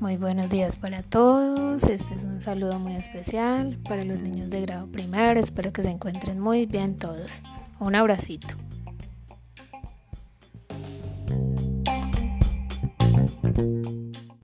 Muy buenos días para todos. Este es un saludo muy especial para los niños de grado primero. Espero que se encuentren muy bien todos. Un abracito.